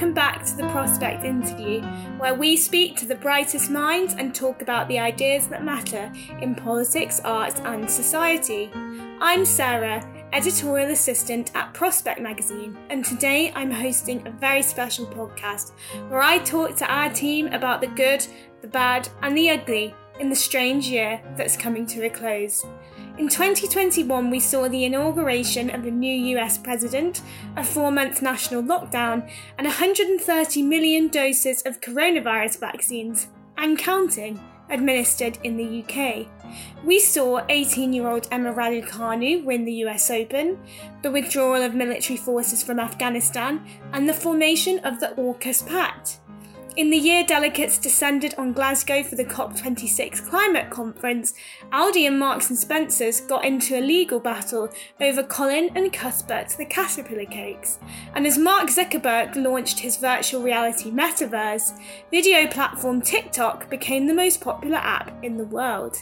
Welcome back to the Prospect interview, where we speak to the brightest minds and talk about the ideas that matter in politics, arts, and society. I'm Sarah, editorial assistant at Prospect magazine, and today I'm hosting a very special podcast where I talk to our team about the good, the bad, and the ugly in the strange year that's coming to a close. In 2021, we saw the inauguration of the new US president, a four month national lockdown, and 130 million doses of coronavirus vaccines, and counting, administered in the UK. We saw 18 year old Emma Raducanu win the US Open, the withdrawal of military forces from Afghanistan, and the formation of the AUKUS Pact. In the year delegates descended on Glasgow for the COP26 climate conference, Aldi and Marks and Spencers got into a legal battle over Colin and Cuthbert the caterpillar cakes. And as Mark Zuckerberg launched his virtual reality metaverse, video platform TikTok became the most popular app in the world.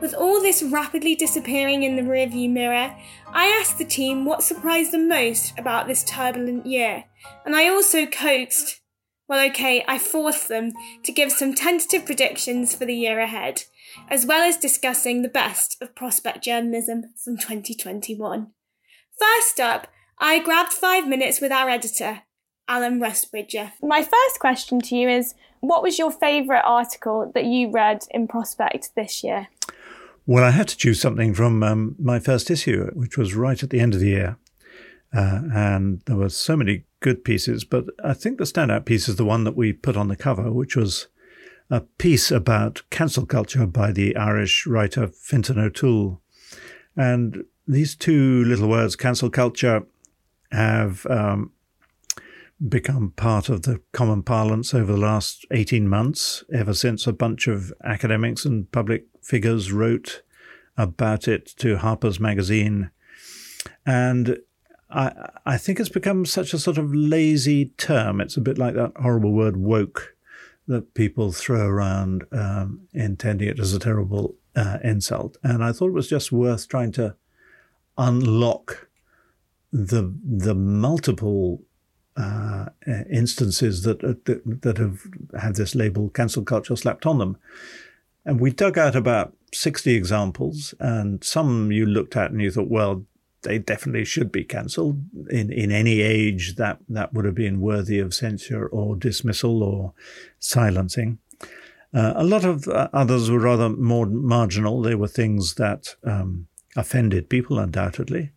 With all this rapidly disappearing in the rearview mirror, I asked the team what surprised them most about this turbulent year, and I also coaxed well, okay, I forced them to give some tentative predictions for the year ahead, as well as discussing the best of prospect journalism from 2021. First up, I grabbed five minutes with our editor, Alan Rusbridger. My first question to you is What was your favourite article that you read in Prospect this year? Well, I had to choose something from um, my first issue, which was right at the end of the year. Uh, and there were so many good pieces, but I think the standout piece is the one that we put on the cover, which was a piece about cancel culture by the Irish writer Fintan O'Toole. And these two little words, cancel culture, have um, become part of the common parlance over the last 18 months, ever since a bunch of academics and public figures wrote about it to Harper's Magazine. And I, I think it's become such a sort of lazy term. It's a bit like that horrible word woke that people throw around, um, intending it as a terrible uh, insult. And I thought it was just worth trying to unlock the the multiple uh, instances that, uh, that that have had this label cancel culture slapped on them. And we dug out about 60 examples, and some you looked at and you thought, well, they definitely should be cancelled. In in any age, that that would have been worthy of censure or dismissal or silencing. Uh, a lot of uh, others were rather more marginal. They were things that um, offended people, undoubtedly,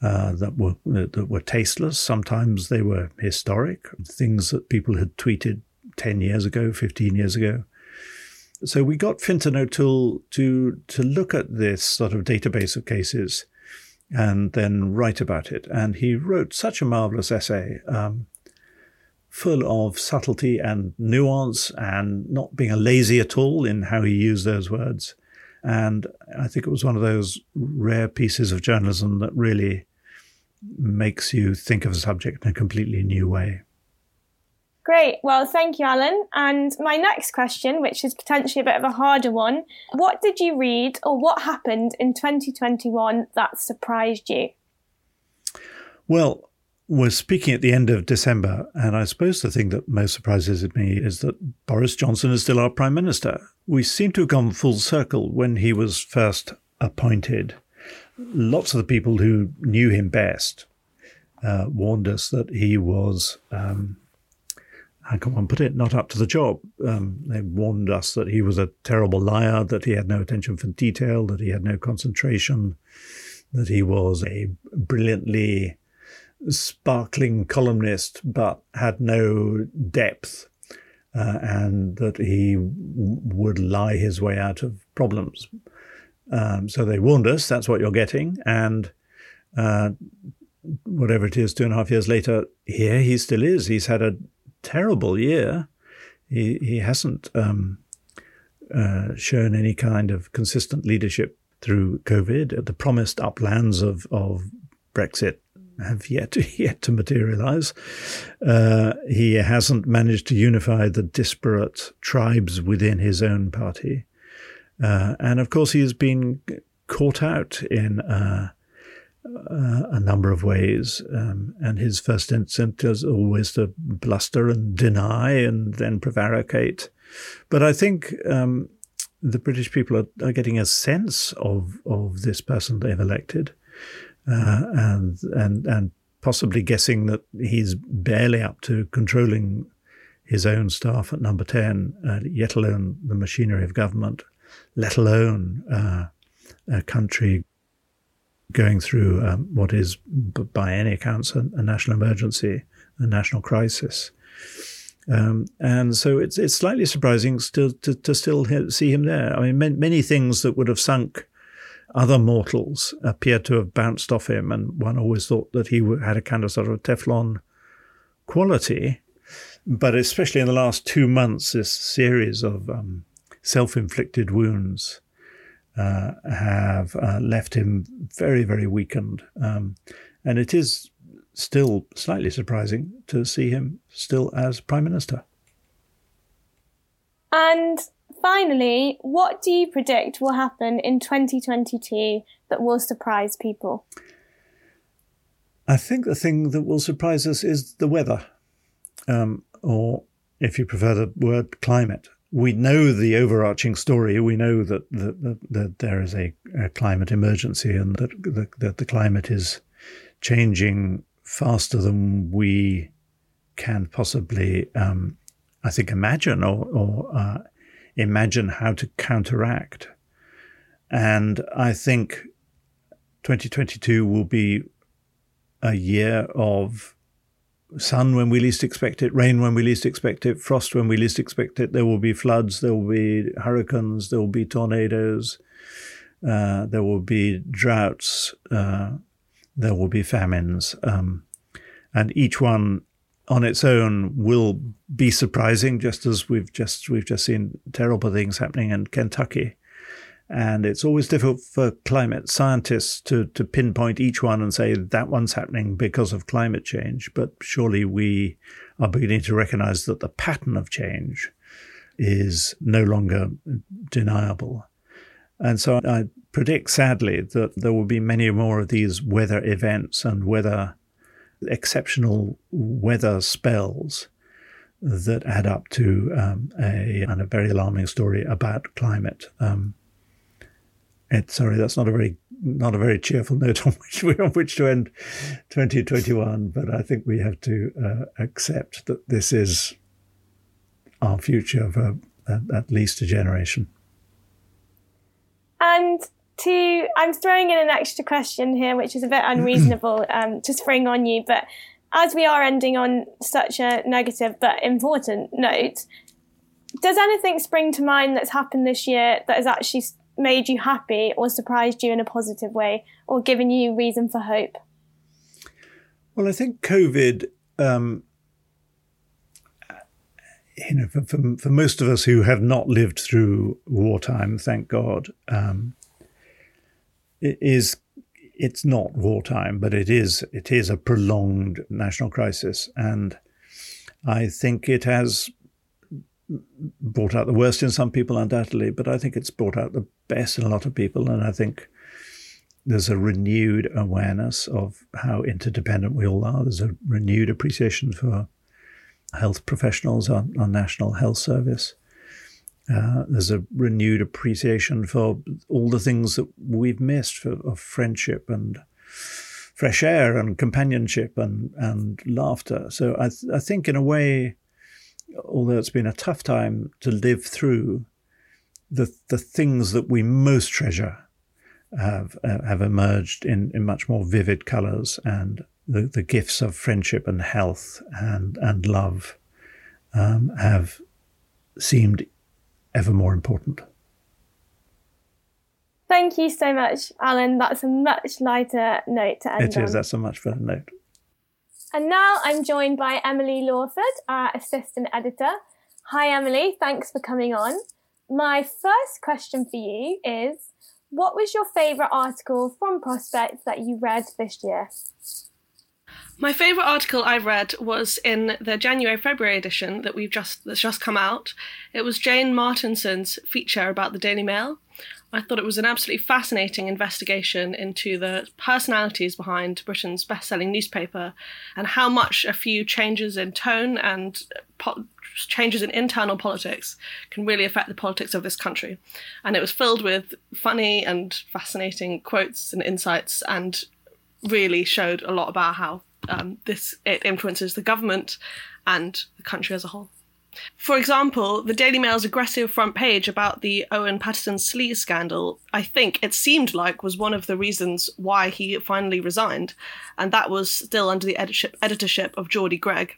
uh, that were that were tasteless. Sometimes they were historic, things that people had tweeted ten years ago, fifteen years ago. So we got Fintan O'Toole to to look at this sort of database of cases and then write about it. And he wrote such a marvelous essay, um, full of subtlety and nuance, and not being a lazy at all in how he used those words. And I think it was one of those rare pieces of journalism that really makes you think of a subject in a completely new way. Great. Well, thank you, Alan. And my next question, which is potentially a bit of a harder one what did you read or what happened in 2021 that surprised you? Well, we're speaking at the end of December, and I suppose the thing that most surprises me is that Boris Johnson is still our Prime Minister. We seem to have gone full circle when he was first appointed. Lots of the people who knew him best uh, warned us that he was, um, how can one put it, not up to the job. Um, they warned us that he was a terrible liar, that he had no attention for detail, that he had no concentration, that he was a brilliantly sparkling columnist, but had no depth, uh, and that he w- would lie his way out of problems. Um, so they warned us that's what you're getting. And uh, whatever it is, two and a half years later, here he still is. He's had a terrible year. He, he hasn't um, uh, shown any kind of consistent leadership through COVID. The promised uplands of, of Brexit have yet to, yet to materialize. Uh, he hasn't managed to unify the disparate tribes within his own party. Uh, and of course, he has been caught out in uh, uh a number of ways. Um, and his first instinct is always to bluster and deny and then prevaricate. But I think um, the British people are, are, getting a sense of, of this person they've elected uh, and and and possibly guessing that he's barely up to controlling his own staff at number 10, uh, yet alone the machinery of government, let alone uh, a country going through um, what is, by any accounts, a, a, national emergency, a national crisis. Um, and so it's it's slightly surprising still to, to still see him there. I mean, many things that would have sunk other mortals appear to have bounced off him, and one always thought that he had a kind of sort of Teflon quality. But especially in the last two months, this series of um, self inflicted wounds uh, have uh, left him very, very weakened. Um, and it is still slightly surprising to see him still as Prime Minister. And finally, what do you predict will happen in 2022 that will surprise people? I think the thing that will surprise us is the weather, um, or if you prefer the word climate. We know the overarching story. We know that, that, that, that there is a, a, climate emergency and that, that, that the climate is changing faster than we can possibly, um, I think, imagine or, or uh, imagine how to counteract. And I think 2022 will be a year of sun when we least expect it, rain when we least expect it, frost when we least expect it. There will be floods, there will be hurricanes, there will be tornadoes, uh, there will be droughts, uh, there will be famines. Um, and each one on its own will be surprising, just as we've just we've just seen terrible things happening in Kentucky. And it's always difficult for climate scientists to, to pinpoint each one and say that one's happening because of climate change. But surely we are beginning to recognize that the pattern of change is no longer deniable. And so I predict sadly that there will be many more of these weather events and weather exceptional weather spells that add up to um, a, a, very alarming story about climate. Um, it, sorry, that's not a very not a very cheerful note on which we, on which to end 2021. But I think we have to uh, accept that this is our future for at least a generation. And to I'm throwing in an extra question here, which is a bit unreasonable um, to spring on you, but as we are ending on such a negative but important note, does anything spring to mind that's happened this year that has actually made you happy or surprised you in a positive way or given you reason for hope? Well, I think COVID, um, you know, for, for, for, most of us who have not lived through wartime, thank God, um, is it's not wartime, but it is it is a prolonged national crisis, and I think it has brought out the worst in some people, undoubtedly, but I think it's brought out the best in a lot of people, and I think there's a renewed awareness of how interdependent we all are. There's a renewed appreciation for health professionals, our, our National Health Service. Uh, there's a renewed appreciation for all the things that we've missed for, of friendship and fresh air and companionship and, and laughter. So I, th- I think, in a way, although it's been a tough time to live through, the the things that we most treasure have uh, have emerged in, in much more vivid colours, and the, the gifts of friendship and health and and love um, have seemed ever more important. Thank you so much, Alan. That's a much lighter note to end It on. is. That's a much better note. And now I'm joined by Emily Lawford, our assistant editor. Hi, Emily. Thanks for coming on. My first question for you is What was your favourite article from Prospect that you read this year? My favourite article I read was in the January February edition that we've just that's just come out. It was Jane Martinson's feature about the Daily Mail. I thought it was an absolutely fascinating investigation into the personalities behind Britain's best-selling newspaper and how much a few changes in tone and po- changes in internal politics can really affect the politics of this country. And it was filled with funny and fascinating quotes and insights and really showed a lot about how um, this it influences the government and the country as a whole. For example, the Daily Mail's aggressive front page about the Owen Paterson sleaze scandal, I think it seemed like was one of the reasons why he finally resigned, and that was still under the editorship, editorship of Geordie Greig,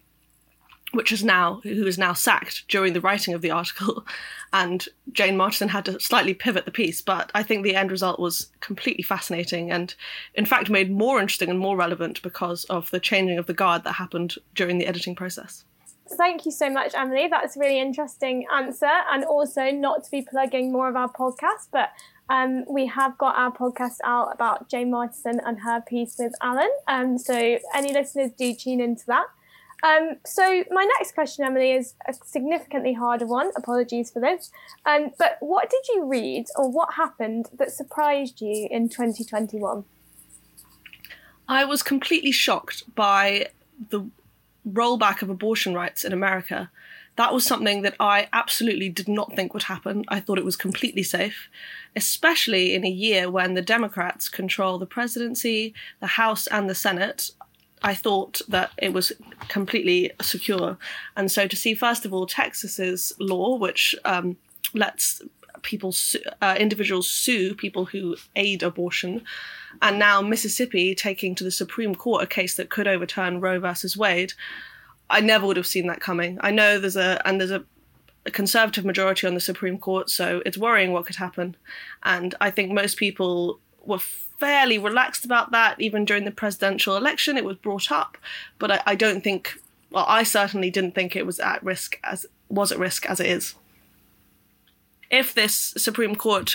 which is now who is now sacked during the writing of the article, and Jane Martinson had to slightly pivot the piece, but I think the end result was completely fascinating and in fact made more interesting and more relevant because of the changing of the guard that happened during the editing process. Thank you so much, Emily. That's a really interesting answer. And also, not to be plugging more of our podcast, but um, we have got our podcast out about Jane Martinson and her piece with Alan. Um, so, any listeners do tune into that. Um, so, my next question, Emily, is a significantly harder one. Apologies for this. Um, but what did you read or what happened that surprised you in 2021? I was completely shocked by the rollback of abortion rights in America. That was something that I absolutely did not think would happen. I thought it was completely safe, especially in a year when the Democrats control the presidency, the House, and the Senate. I thought that it was completely secure. And so to see, first of all, Texas's law, which um, lets people, su- uh, individuals sue people who aid abortion, and now Mississippi taking to the Supreme Court a case that could overturn Roe versus Wade. I never would have seen that coming. I know there's a and there's a, a conservative majority on the Supreme Court, so it's worrying what could happen. And I think most people were fairly relaxed about that. Even during the presidential election, it was brought up, but I, I don't think. Well, I certainly didn't think it was at risk as was at risk as it is if this Supreme Court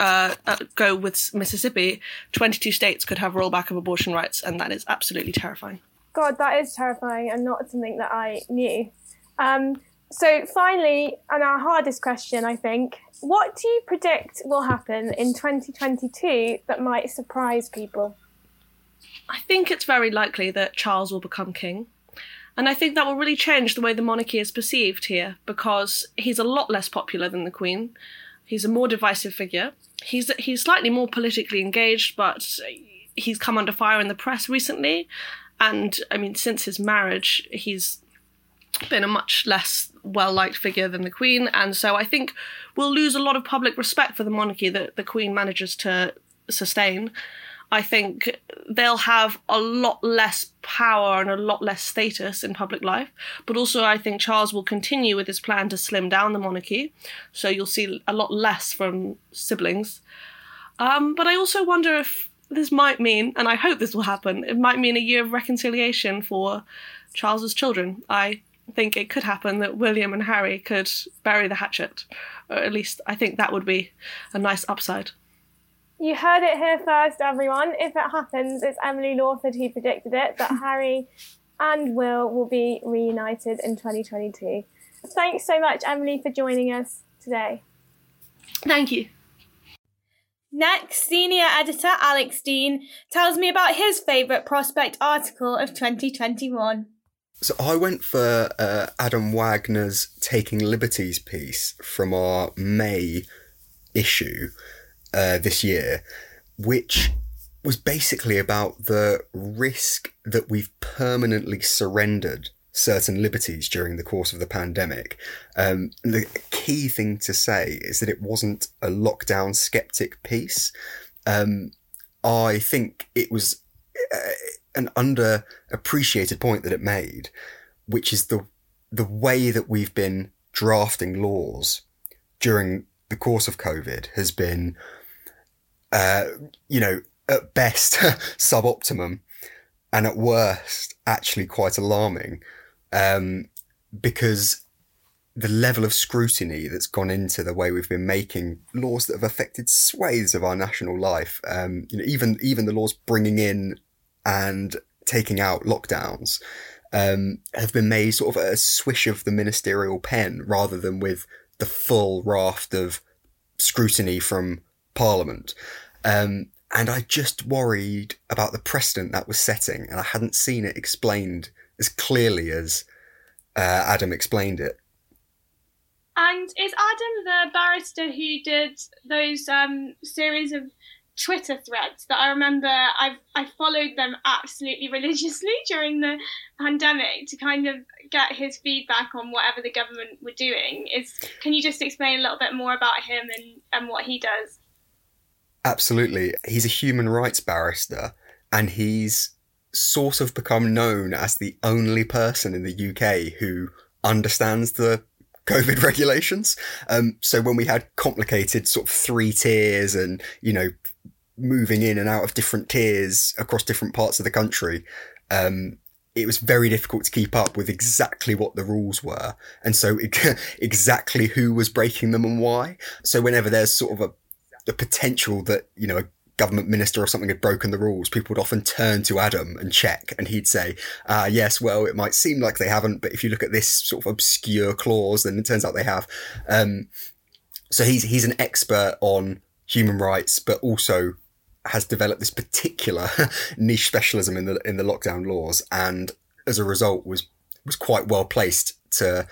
uh, uh, go with Mississippi, 22 states could have rollback of abortion rights, and that is absolutely terrifying. God, that is terrifying and not something that I knew. Um, so, finally, and our hardest question, I think, what do you predict will happen in 2022 that might surprise people? I think it's very likely that Charles will become king. And I think that will really change the way the monarchy is perceived here because he's a lot less popular than the Queen. He's a more divisive figure. He's he's slightly more politically engaged, but he's come under fire in the press recently. And I mean, since his marriage, he's been a much less well liked figure than the Queen. And so I think we'll lose a lot of public respect for the monarchy that the Queen manages to sustain. I think they'll have a lot less power and a lot less status in public life. But also, I think Charles will continue with his plan to slim down the monarchy. So you'll see a lot less from siblings. Um, but I also wonder if this might mean, and I hope this will happen, it might mean a year of reconciliation for Charles's children. I think it could happen that William and Harry could bury the hatchet. Or at least I think that would be a nice upside. You heard it here first, everyone. If it happens, it's Emily Lawford who predicted it that Harry and Will will be reunited in 2022. Thanks so much, Emily, for joining us today. Thank you. Next, senior editor Alex Dean tells me about his favourite prospect article of 2021. So I went for uh, Adam Wagner's Taking Liberties piece from our May issue uh, this year, which was basically about the risk that we've permanently surrendered certain liberties during the course of the pandemic. Um, the key thing to say is that it wasn't a lockdown skeptic piece. Um, I think it was uh, an underappreciated point that it made, which is the the way that we've been drafting laws during the course of COVID has been, uh, you know, at best suboptimum, and at worst actually quite alarming um, because the level of scrutiny that's gone into the way we've been making laws that have affected swathes of our national life, um, you know, even even the laws bringing in and taking out lockdowns, um, have been made sort of a swish of the ministerial pen rather than with the full raft of scrutiny from Parliament. Um, and I just worried about the precedent that was setting, and I hadn't seen it explained as clearly as uh, Adam explained it. And is Adam the barrister who did those um, series of Twitter threads that I remember I've, I followed them absolutely religiously during the pandemic to kind of get his feedback on whatever the government were doing. Is can you just explain a little bit more about him and, and what he does? Absolutely. He's a human rights barrister and he's sort of become known as the only person in the UK who understands the COVID regulations. Um, so when we had complicated sort of three tiers and, you know, moving in and out of different tiers across different parts of the country, um, it was very difficult to keep up with exactly what the rules were. And so exactly who was breaking them and why. So whenever there's sort of a, the potential that, you know, a government minister or something had broken the rules, people would often turn to Adam and check, and he'd say, uh, yes, well, it might seem like they haven't, but if you look at this sort of obscure clause, then it turns out they have. Um, so he's, he's an expert on human rights, but also has developed this particular niche specialism in the, in the lockdown laws. And as a result was, was quite well placed to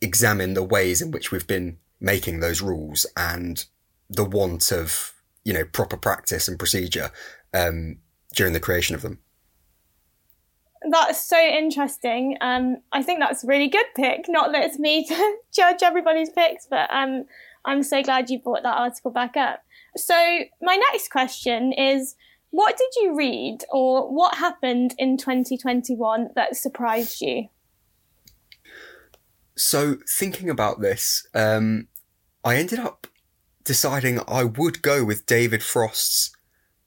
examine the ways in which we've been making those rules and the want of you know, proper practice and procedure um, during the creation of them. That's so interesting. Um, I think that's a really good pick. Not that it's me to judge everybody's picks, but um, I'm so glad you brought that article back up. So, my next question is what did you read or what happened in 2021 that surprised you? So, thinking about this, um, I ended up deciding I would go with David Frost's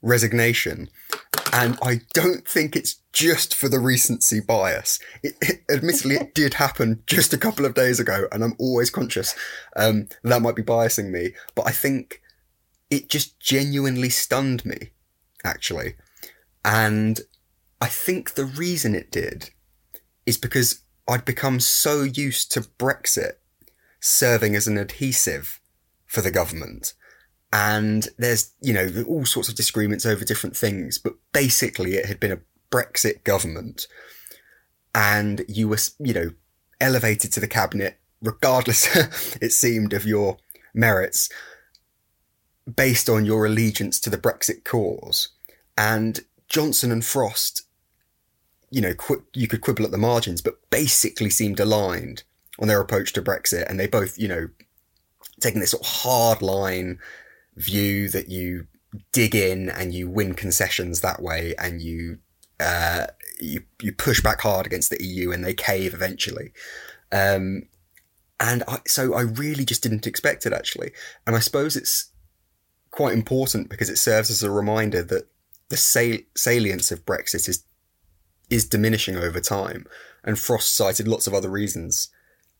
resignation. And I don't think it's just for the recency bias. It, it, admittedly, it did happen just a couple of days ago, and I'm always conscious um, that might be biasing me. But I think it just genuinely stunned me, actually. And I think the reason it did is because I'd become so used to Brexit serving as an adhesive for the government. And there's, you know, all sorts of disagreements over different things, but basically it had been a Brexit government and you were, you know, elevated to the cabinet, regardless, it seemed, of your merits, based on your allegiance to the Brexit cause. And Johnson and Frost, you know, qu- you could quibble at the margins, but basically seemed aligned on their approach to Brexit. And they both, you know, taking this sort of hard line view that you dig in and you win concessions that way and you uh, you you push back hard against the EU and they cave eventually. Um, and I, so I really just didn't expect it actually. And I suppose it's quite important because it serves as a reminder that the sal- salience of Brexit is is diminishing over time. And Frost cited lots of other reasons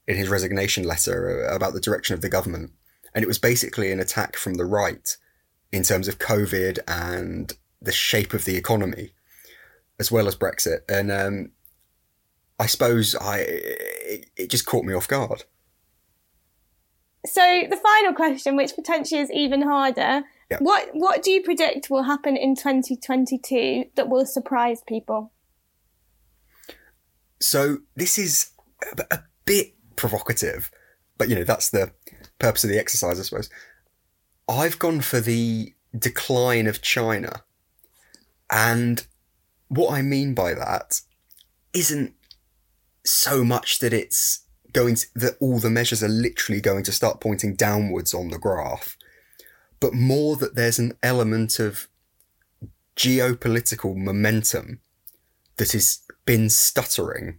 in his resignation letter about the direction of the government. And it was basically an attack from the right in terms of COVID and the shape of the economy, as well as Brexit. And um, I suppose I it, it just caught me off guard. So the final question, which potentially is even harder, Yeah. What What do you predict will happen in 2022 that will surprise people? So this is a, a bit provocative, but you know that's the purpose of the exercise, I suppose. I've gone for the decline of China, and what I mean by that isn't so much that it's going to, that all the measures are literally going to start pointing downwards on the graph, but more that there's an element of geopolitical momentum that has been stuttering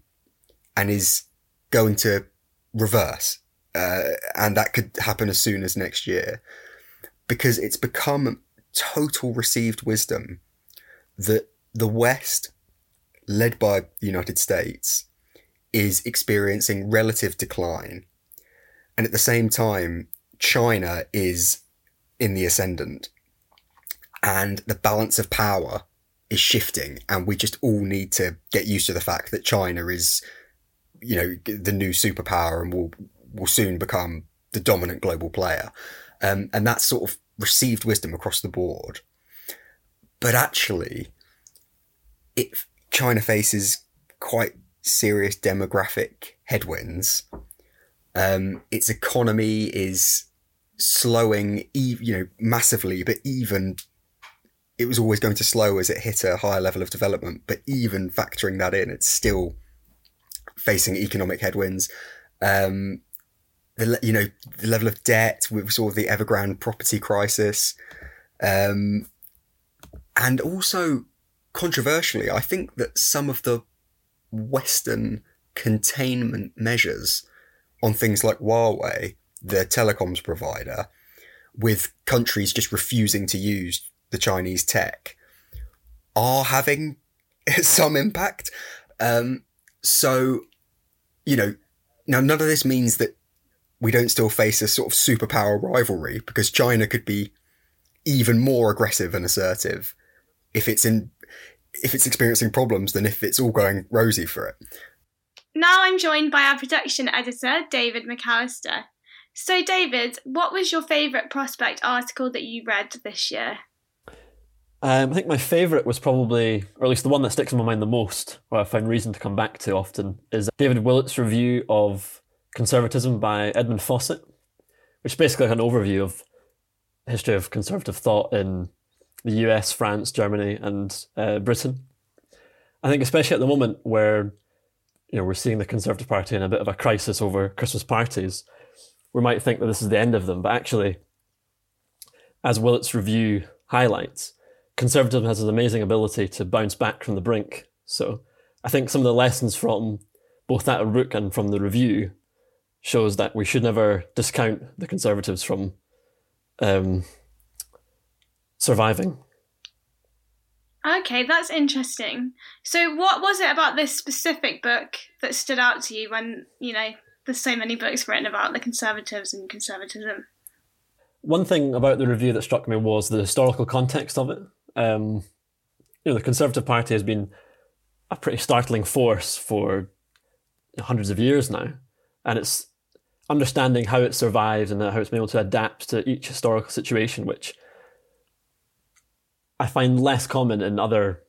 and is going to reverse. Uh, and that could happen as soon as next year because it's become total received wisdom that the West, led by the United States, is experiencing relative decline. And at the same time, China is in the ascendant. And the balance of power is shifting. And we just all need to get used to the fact that China is, you know, the new superpower and will, will soon become the dominant global player. Um, and that's sort of received wisdom across the board. But actually, it, China faces quite serious demographic headwinds. Um, its economy is slowing, you know, massively, but even it was always going to slow as it hit a higher level of development. But even factoring that in, it's still facing economic headwinds. Um, the you know the level of debt. We saw the Evergrande property crisis, um, and also controversially, I think that some of the Western containment measures on things like Huawei, the telecoms provider, with countries just refusing to use the Chinese tech, are having some impact. Um, so, you know, now none of this means that we don't still face a sort of superpower rivalry because China could be even more aggressive and assertive if it's in if it's experiencing problems than if it's all going rosy for it. Now I'm joined by our production editor, David McAllister. So, David, what was your favourite prospect article that you read this year? Um, I think my favourite was probably, or at least the one that sticks in my mind the most, or I find reason to come back to often, is David Willetts' review of Conservatism by Edmund Fawcett, which is basically like an overview of history of conservative thought in the US, France, Germany, and uh, Britain. I think especially at the moment where you know we're seeing the Conservative Party in a bit of a crisis over Christmas parties, we might think that this is the end of them, but actually, as Willetts' review highlights, conservatism has an amazing ability to bounce back from the brink. So I think some of the lessons from both that Rook and from the review shows that we should never discount the conservatives from um, surviving. Okay, that's interesting. So, what was it about this specific book that stood out to you when, you know, there's so many books written about the Conservatives and conservatism? One thing about the review that struck me was the historical context of it. Um, you know, the Conservative Party has been a pretty startling force for hundreds of years now, and it's understanding how it survives and how it's been able to adapt to each historical situation, which I find less common in other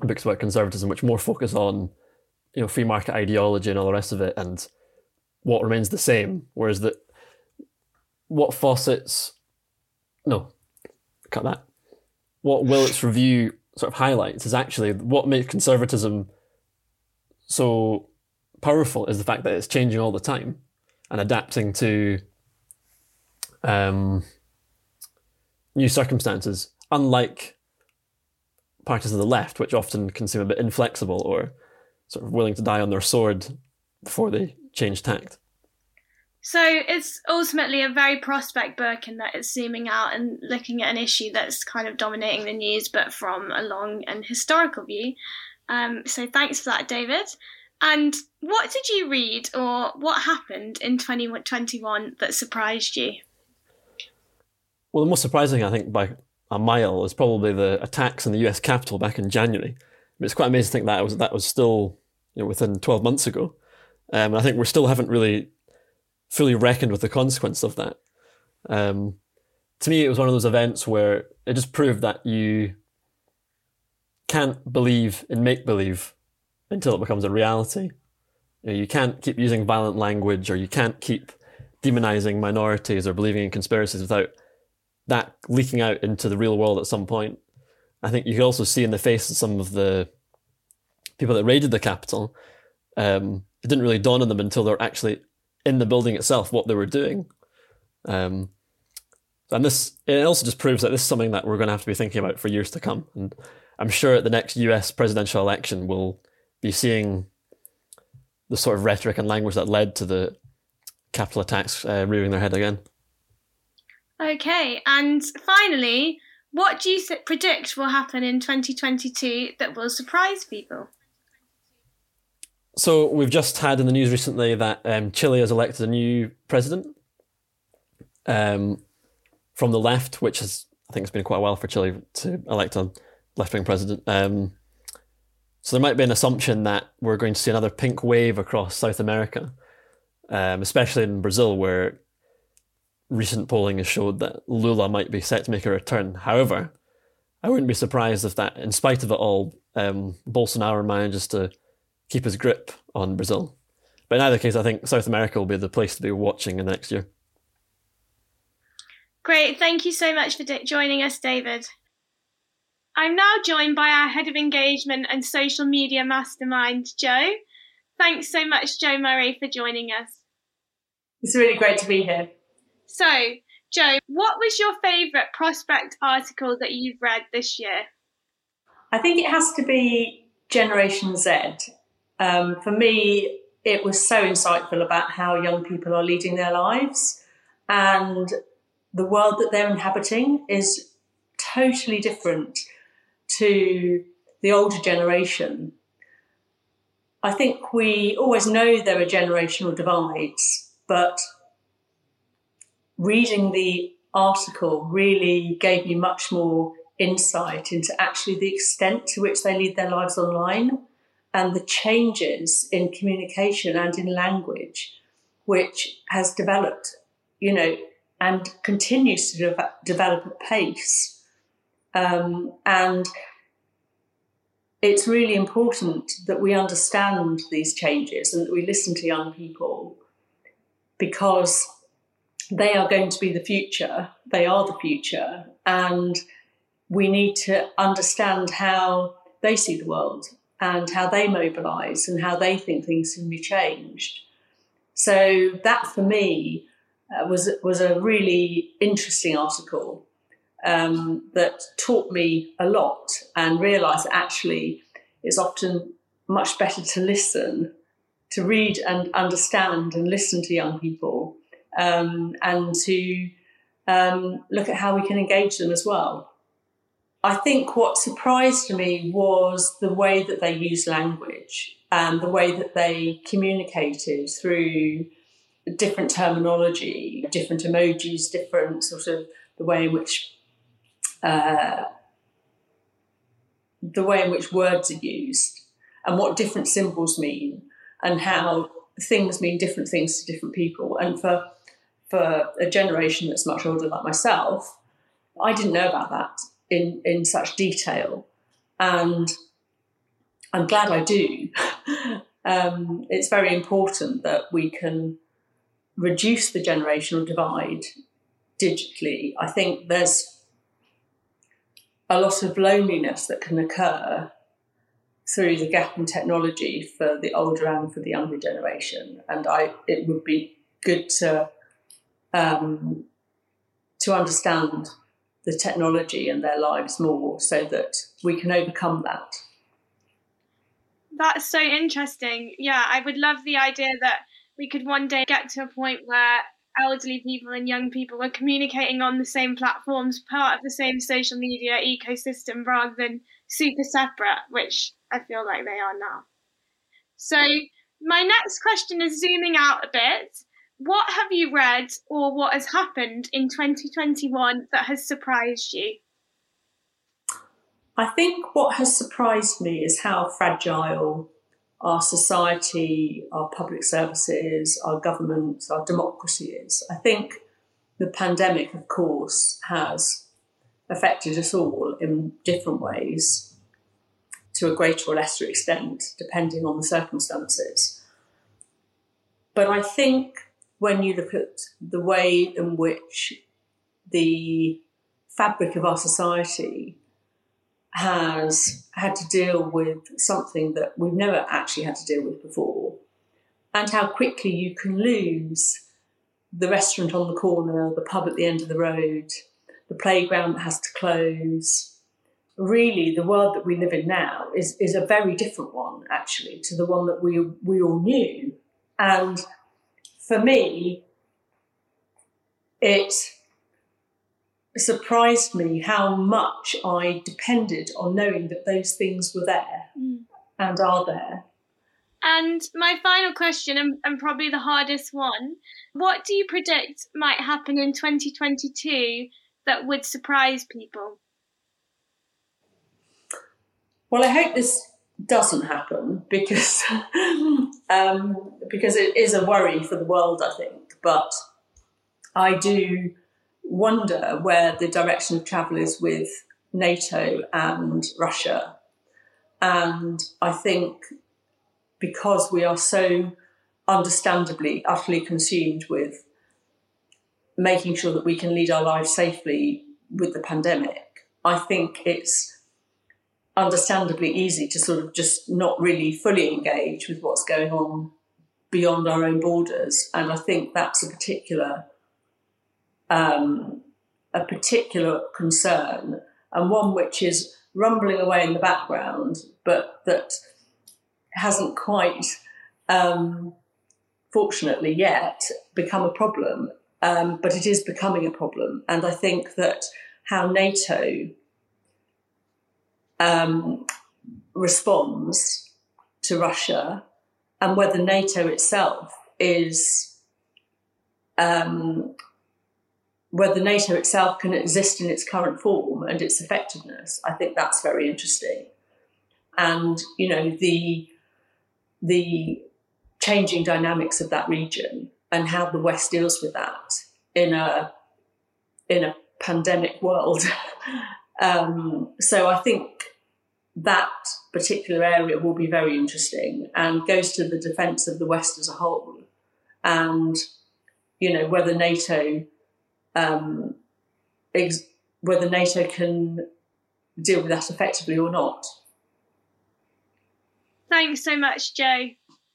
books about conservatism, which more focus on you know free market ideology and all the rest of it, and what remains the same. Whereas that what Fawcett's no, cut that. What Willetts' review sort of highlights is actually what makes conservatism so powerful is the fact that it's changing all the time and adapting to um, new circumstances unlike parties of the left, which often can seem a bit inflexible or sort of willing to die on their sword before they change tact. So it's ultimately a very prospect book in that it's zooming out and looking at an issue that's kind of dominating the news, but from a long and historical view. Um, so thanks for that, David. And what did you read or what happened in 2021 that surprised you? Well, the most surprising, I think, by a mile is probably the attacks in the U.S. Capitol back in January. It's quite amazing to think that was that was still you know, within 12 months ago. Um, I think we still haven't really fully reckoned with the consequence of that. Um, to me, it was one of those events where it just proved that you can't believe in make believe until it becomes a reality. You, know, you can't keep using violent language or you can't keep demonizing minorities or believing in conspiracies without that leaking out into the real world at some point. I think you can also see in the face of some of the people that raided the Capitol, um, it didn't really dawn on them until they were actually in the building itself what they were doing. Um, and this it also just proves that this is something that we're going to have to be thinking about for years to come. And I'm sure at the next US presidential election, we'll be seeing the sort of rhetoric and language that led to the Capitol attacks uh, rearing their head again. Okay, and finally, what do you predict will happen in 2022 that will surprise people? So we've just had in the news recently that um, Chile has elected a new president um, from the left, which has I think it's been quite a while for Chile to elect a left wing president. Um, so there might be an assumption that we're going to see another pink wave across South America, um, especially in Brazil, where recent polling has showed that Lula might be set to make a return. However, I wouldn't be surprised if that, in spite of it all, um, Bolsonaro manages to keep his grip on Brazil. But in either case, I think South America will be the place to be watching in the next year. Great. Thank you so much for joining us, David. I'm now joined by our head of engagement and social media mastermind, Joe. Thanks so much, Joe Murray, for joining us. It's really great to be here. So, Joe, what was your favourite prospect article that you've read this year? I think it has to be Generation Z. Um, for me, it was so insightful about how young people are leading their lives and the world that they're inhabiting is totally different to the older generation. I think we always know there are generational divides, but reading the article really gave me much more insight into actually the extent to which they lead their lives online and the changes in communication and in language which has developed, you know, and continues to de- develop at pace. Um, and it's really important that we understand these changes and that we listen to young people because they are going to be the future. They are the future. And we need to understand how they see the world and how they mobilise and how they think things can be changed. So, that for me uh, was, was a really interesting article um, that taught me a lot and realised actually it's often much better to listen, to read and understand and listen to young people um, and to um, look at how we can engage them as well. I think what surprised me was the way that they used language and the way that they communicated through different terminology, different emojis, different sort of the way in which uh, the way in which words are used and what different symbols mean and how things mean different things to different people. And for for a generation that's much older like myself, I didn't know about that in, in such detail. And I'm glad I do. um, it's very important that we can reduce the generational divide digitally. I think there's a lot of loneliness that can occur through the gap in technology for the older and for the younger generation. And I, it would be good to um, to understand the technology and their lives more so that we can overcome that. That's so interesting. Yeah, I would love the idea that we could one day get to a point where elderly people and young people were communicating on the same platforms, part of the same social media ecosystem, rather than super separate, which I feel like they are now. So, my next question is zooming out a bit what have you read or what has happened in 2021 that has surprised you? I think what has surprised me is how fragile our society, our public services, our government, our democracy is. I think the pandemic, of course, has affected us all in different ways to a greater or lesser extent, depending on the circumstances. But I think when you look at the way in which the fabric of our society has had to deal with something that we've never actually had to deal with before, and how quickly you can lose the restaurant on the corner, the pub at the end of the road, the playground that has to close. Really, the world that we live in now is, is a very different one, actually, to the one that we, we all knew. And for me, it surprised me how much I depended on knowing that those things were there mm. and are there. And my final question, and, and, probably the hardest one what do you predict might happen in 2022 that would surprise people? Well, I hope this doesn't happen because um, because it is a worry for the world, I think. But I do wonder where the direction of travel is with NATO and Russia. And I think because we are so understandably utterly consumed with making sure that we can lead our lives safely with the pandemic, I think it's understandably easy to sort of just not really fully engage with what's going on beyond our own borders. And I think that's a particular um, a particular concern and one which is rumbling away in the background, but that hasn't quite, um, fortunately yet, become a problem. Um, but it is becoming a problem. And I think that how NATO um, responds to Russia and whether NATO itself is um, whether NATO itself can exist in its current form and its effectiveness, I think that's very interesting. And you know the the changing dynamics of that region and how the West deals with that in a in a pandemic world. um, so I think that particular area will be very interesting and goes to the defence of the West as a whole, and you know whether NATO um, ex- whether NATO can deal with that effectively or not. Thanks so much, Jo.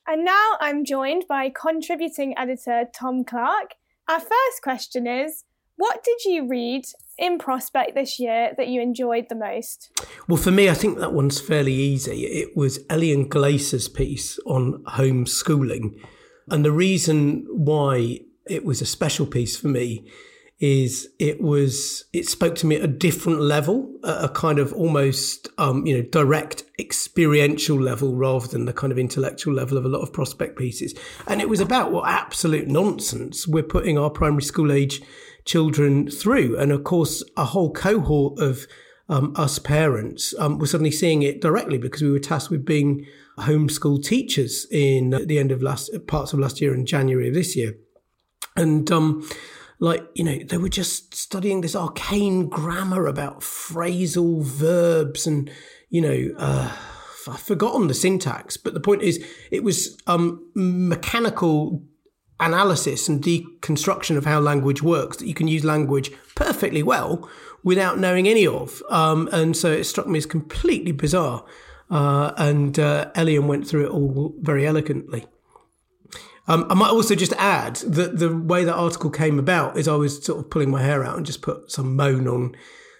And now I'm joined by contributing editor Tom Clark. Our first question is What did you read in Prospect this year that you enjoyed the most? Well, for me, I think that one's fairly easy. It was Eliane Glaser's piece on homeschooling. And the reason why it was a special piece for me is it was it spoke to me at a different level, a kind of almost um, you know direct experiential level rather than the kind of intellectual level of a lot of prospect pieces. And it was about what absolute nonsense we're putting our primary school age children through, and of course a whole cohort of um, us parents um, were suddenly seeing it directly because we were tasked with being homeschool teachers in the end of last parts of last year and January of this year, and um, like you know they were just studying this arcane grammar about phrasal verbs and you know uh, I've forgotten the syntax, but the point is it was um, mechanical analysis and deconstruction of how language works that you can use language perfectly well without knowing any of. Um, and so it struck me as completely bizarre. Uh, and uh, Eliane went through it all very elegantly. Um, I might also just add that the way that article came about is I was sort of pulling my hair out and just put some moan on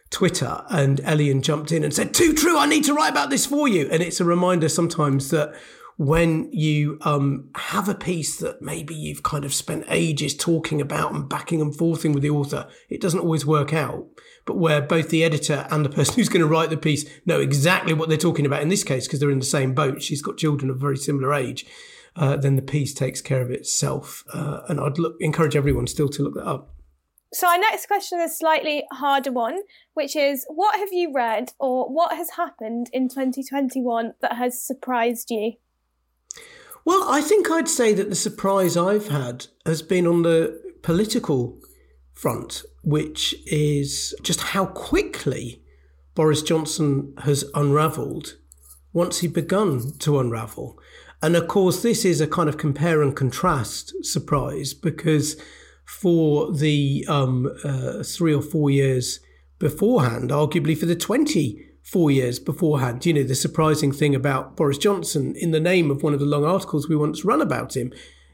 Twitter, and Eliane jumped in and said, "Too true. I need to write about this for you." And it's a reminder sometimes that when you um, have a piece that maybe you've kind of spent ages talking about and backing and forthing with the author, it doesn't always work out. But where both the editor and the person who's going to write the piece know exactly what they're talking about in this case, because they're in the same boat. She's got children of very similar age uh, then the piece takes care of itself. Uh, and I'd look, encourage everyone still to look that up. So, our next question is a slightly harder one, which is what have you read or what has happened in 2021 that has surprised you? Well, I think I'd say that the surprise I've had has been on the political front, which is just how quickly Boris Johnson has unravelled once he'd begun to unravel. And of course, this is a kind of compare and contrast surprise because for the um, uh, three or four years beforehand, arguably for the 24 years beforehand, you know, the surprising thing about Boris Johnson, in the name of one of the long articles we once run about him,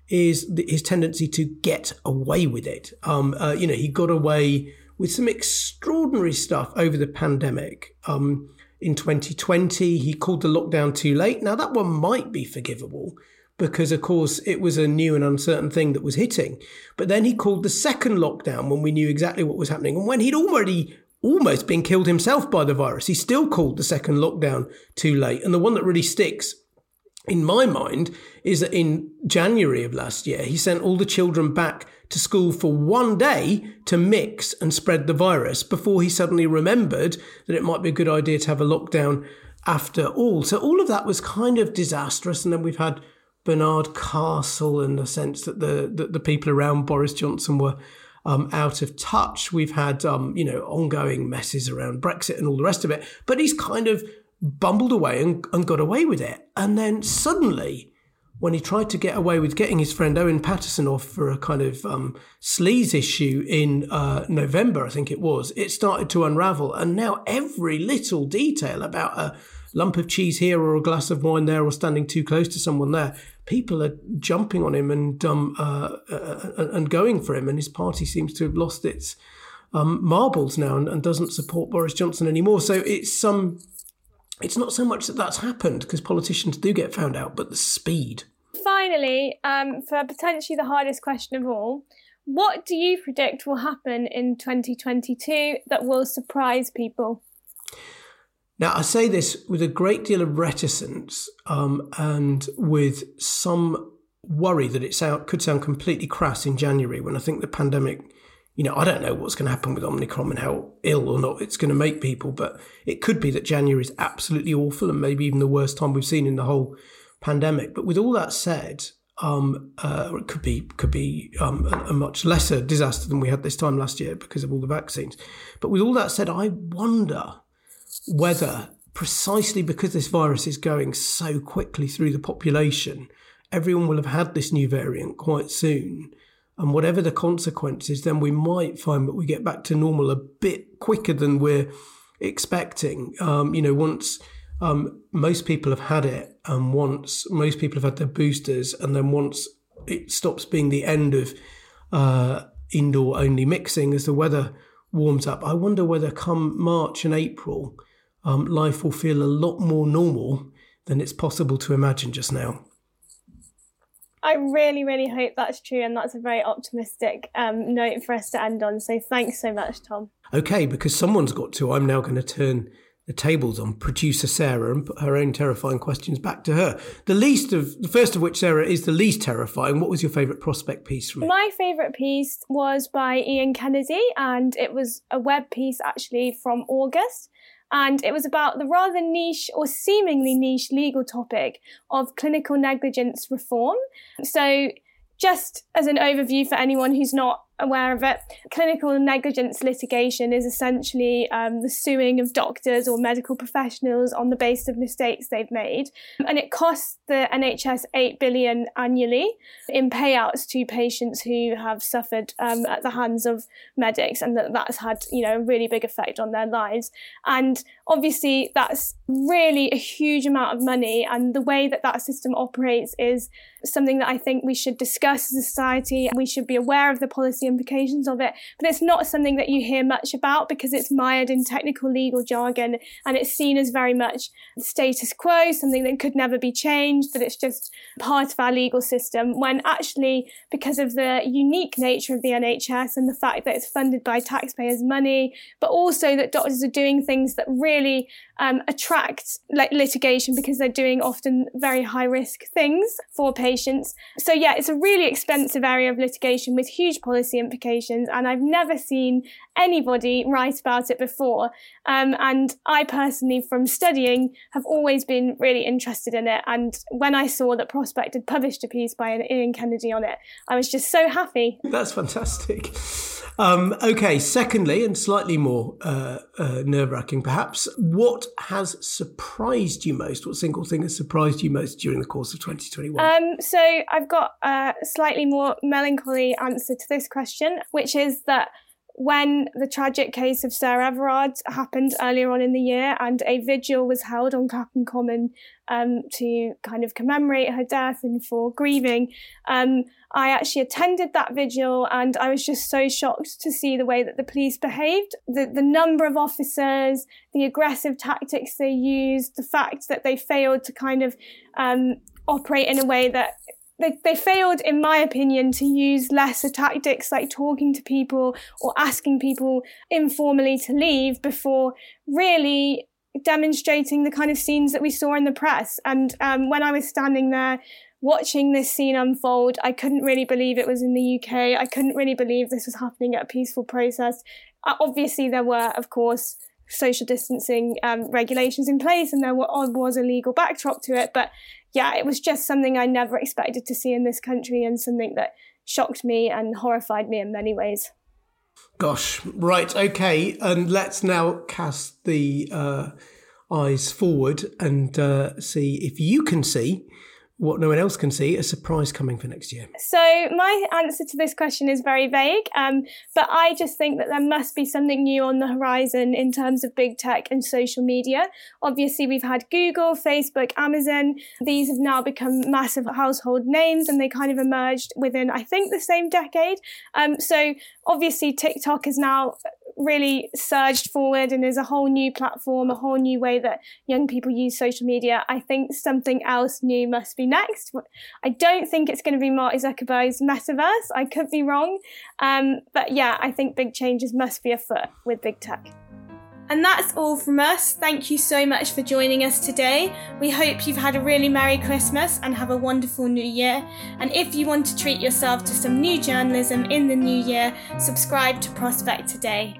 is his tendency to get away with it. Um, uh, you know, he got away with some extraordinary stuff over the pandemic. Um, in 2020. He called the lockdown too late. Now, that one might be forgivable because, of course, it was a new and uncertain thing that was hitting. But then he called the second lockdown when we knew exactly what was happening. And when he'd already almost been killed himself by the virus, he still called the second lockdown too late. And the one that really sticks in my mind is that in January of last year, he sent all the children back to school for one day to mix and spread the virus before he suddenly remembered that it might be a good idea to have a lockdown after all. So all of that was kind of disastrous. And then we've had Barnard Castle in the sense that the, the, the people around Boris Johnson were um, out of touch. We've had, um, you know, ongoing messes around Brexit and all the rest of it. But he's kind of bumbled away and, and got away with it. And then suddenly when he tried to get away with getting his friend Owen Paterson off for a kind of um, sleaze issue in uh, November, I think it was, it started to unravel. And now every little detail about a lump of cheese here or a glass of wine there or standing too close to someone there, people are jumping on him and um, uh, uh, uh and going for him. And his party seems to have lost its um, marbles now and, and, doesn't support Boris Johnson anymore. So it's some. Um, it's not so much that that's happened because politicians do get found out, but the speed finally, um, for potentially the hardest question of all, what do you predict will happen in 2022 that will surprise people? Now, I say this with a great deal of reticence um, and with some worry that it sound, could sound completely crass in January when I think the pandemic, you know, I don't know what's going to happen with Omicron and how ill or not it's going to make people, but it could be that January is absolutely awful and maybe even the worst time we've seen in the whole pandemic. But with all that said, um, uh, it could be could be um, a, a, much lesser disaster than we had this time last year because of all the vaccines. But with all that said, I wonder whether precisely because this virus is going so quickly through the population, everyone will have had this new variant quite soon. And whatever the consequences, then we might find that we get back to normal a bit quicker than we're expecting. Um, you know, once um, most people have had it, and once most people have had their boosters, and then once it stops being the end of uh, indoor only mixing as the weather warms up, I wonder whether come March and April, um, life will feel a lot more normal than it's possible to imagine just now. I really, really hope that's true, and that's a very optimistic um, note for us to end on. So, thanks so much, Tom. Okay, because someone's got to, I'm now going to turn the tables on producer Sarah and put her own terrifying questions back to her. The least of the first of which, Sarah, is the least terrifying. What was your favourite prospect piece from it? My favourite piece was by Ian Kennedy, and it was a web piece actually from August. And it was about the rather niche or seemingly niche legal topic of clinical negligence reform. So, just as an overview for anyone who's not aware of it. Clinical negligence litigation is essentially um, the suing of doctors or medical professionals on the basis of mistakes they've made, and it costs the NHS eight billion annually in payouts to patients who have suffered um, at the hands of medics, and that that's had you know a really big effect on their lives. And obviously, that's really a huge amount of money, and the way that that system operates is something that I think we should discuss as a society. We should be aware of the policy implications of it, but it's not something that you hear much about because it's mired in technical legal jargon and it's seen as very much status quo, something that could never be changed, that it's just part of our legal system. When actually, because of the unique nature of the NHS and the fact that it's funded by taxpayers' money, but also that doctors are doing things that really um, attract like litigation because they're doing often very high risk things for patients. So yeah, it's a really expensive area of litigation with huge policy implications, and I've never seen anybody write about it before. Um, and I personally, from studying, have always been really interested in it. And when I saw that Prospect had published a piece by Ian Kennedy on it, I was just so happy. That's fantastic. Um, okay, secondly, and slightly more uh, uh, nerve wracking perhaps, what has surprised you most? What single thing has surprised you most during the course of 2021? Um, so I've got a slightly more melancholy answer to this question, which is that when the tragic case of Sarah Everard happened earlier on in the year and a vigil was held on Clapham Common um, to kind of commemorate her death and for grieving, um, I actually attended that vigil and I was just so shocked to see the way that the police behaved. The, the number of officers, the aggressive tactics they used, the fact that they failed to kind of um, operate in a way that they, they failed, in my opinion, to use lesser tactics like talking to people or asking people informally to leave before really demonstrating the kind of scenes that we saw in the press. And um, when I was standing there watching this scene unfold, I couldn't really believe it was in the UK. I couldn't really believe this was happening at a peaceful process. Uh, obviously, there were, of course, social distancing um, regulations in place and there was a legal backdrop to it. But yeah, it was just something I never expected to see in this country and something that shocked me and horrified me in many ways. Gosh, right, okay, and let's now cast the uh, eyes forward and uh, see if you can see what no one else can see, a surprise coming for next year? So, my answer to this question is very vague, um, but I just think that there must be something new on the horizon in terms of big tech and social media. Obviously, we've had Google, Facebook, Amazon. These have now become massive household names and they kind of emerged within, I think, the same decade. Um, so, obviously, TikTok is now really surged forward and is a whole new platform, a whole new way that young people use social media. I think something else new must be next. I don't think it's going to be Mark Zuckerberg's metaverse. I could be wrong. Um, but yeah, I think big changes must be afoot with big tech. And that's all from us. Thank you so much for joining us today. We hope you've had a really Merry Christmas and have a wonderful New Year. And if you want to treat yourself to some new journalism in the new year, subscribe to Prospect today.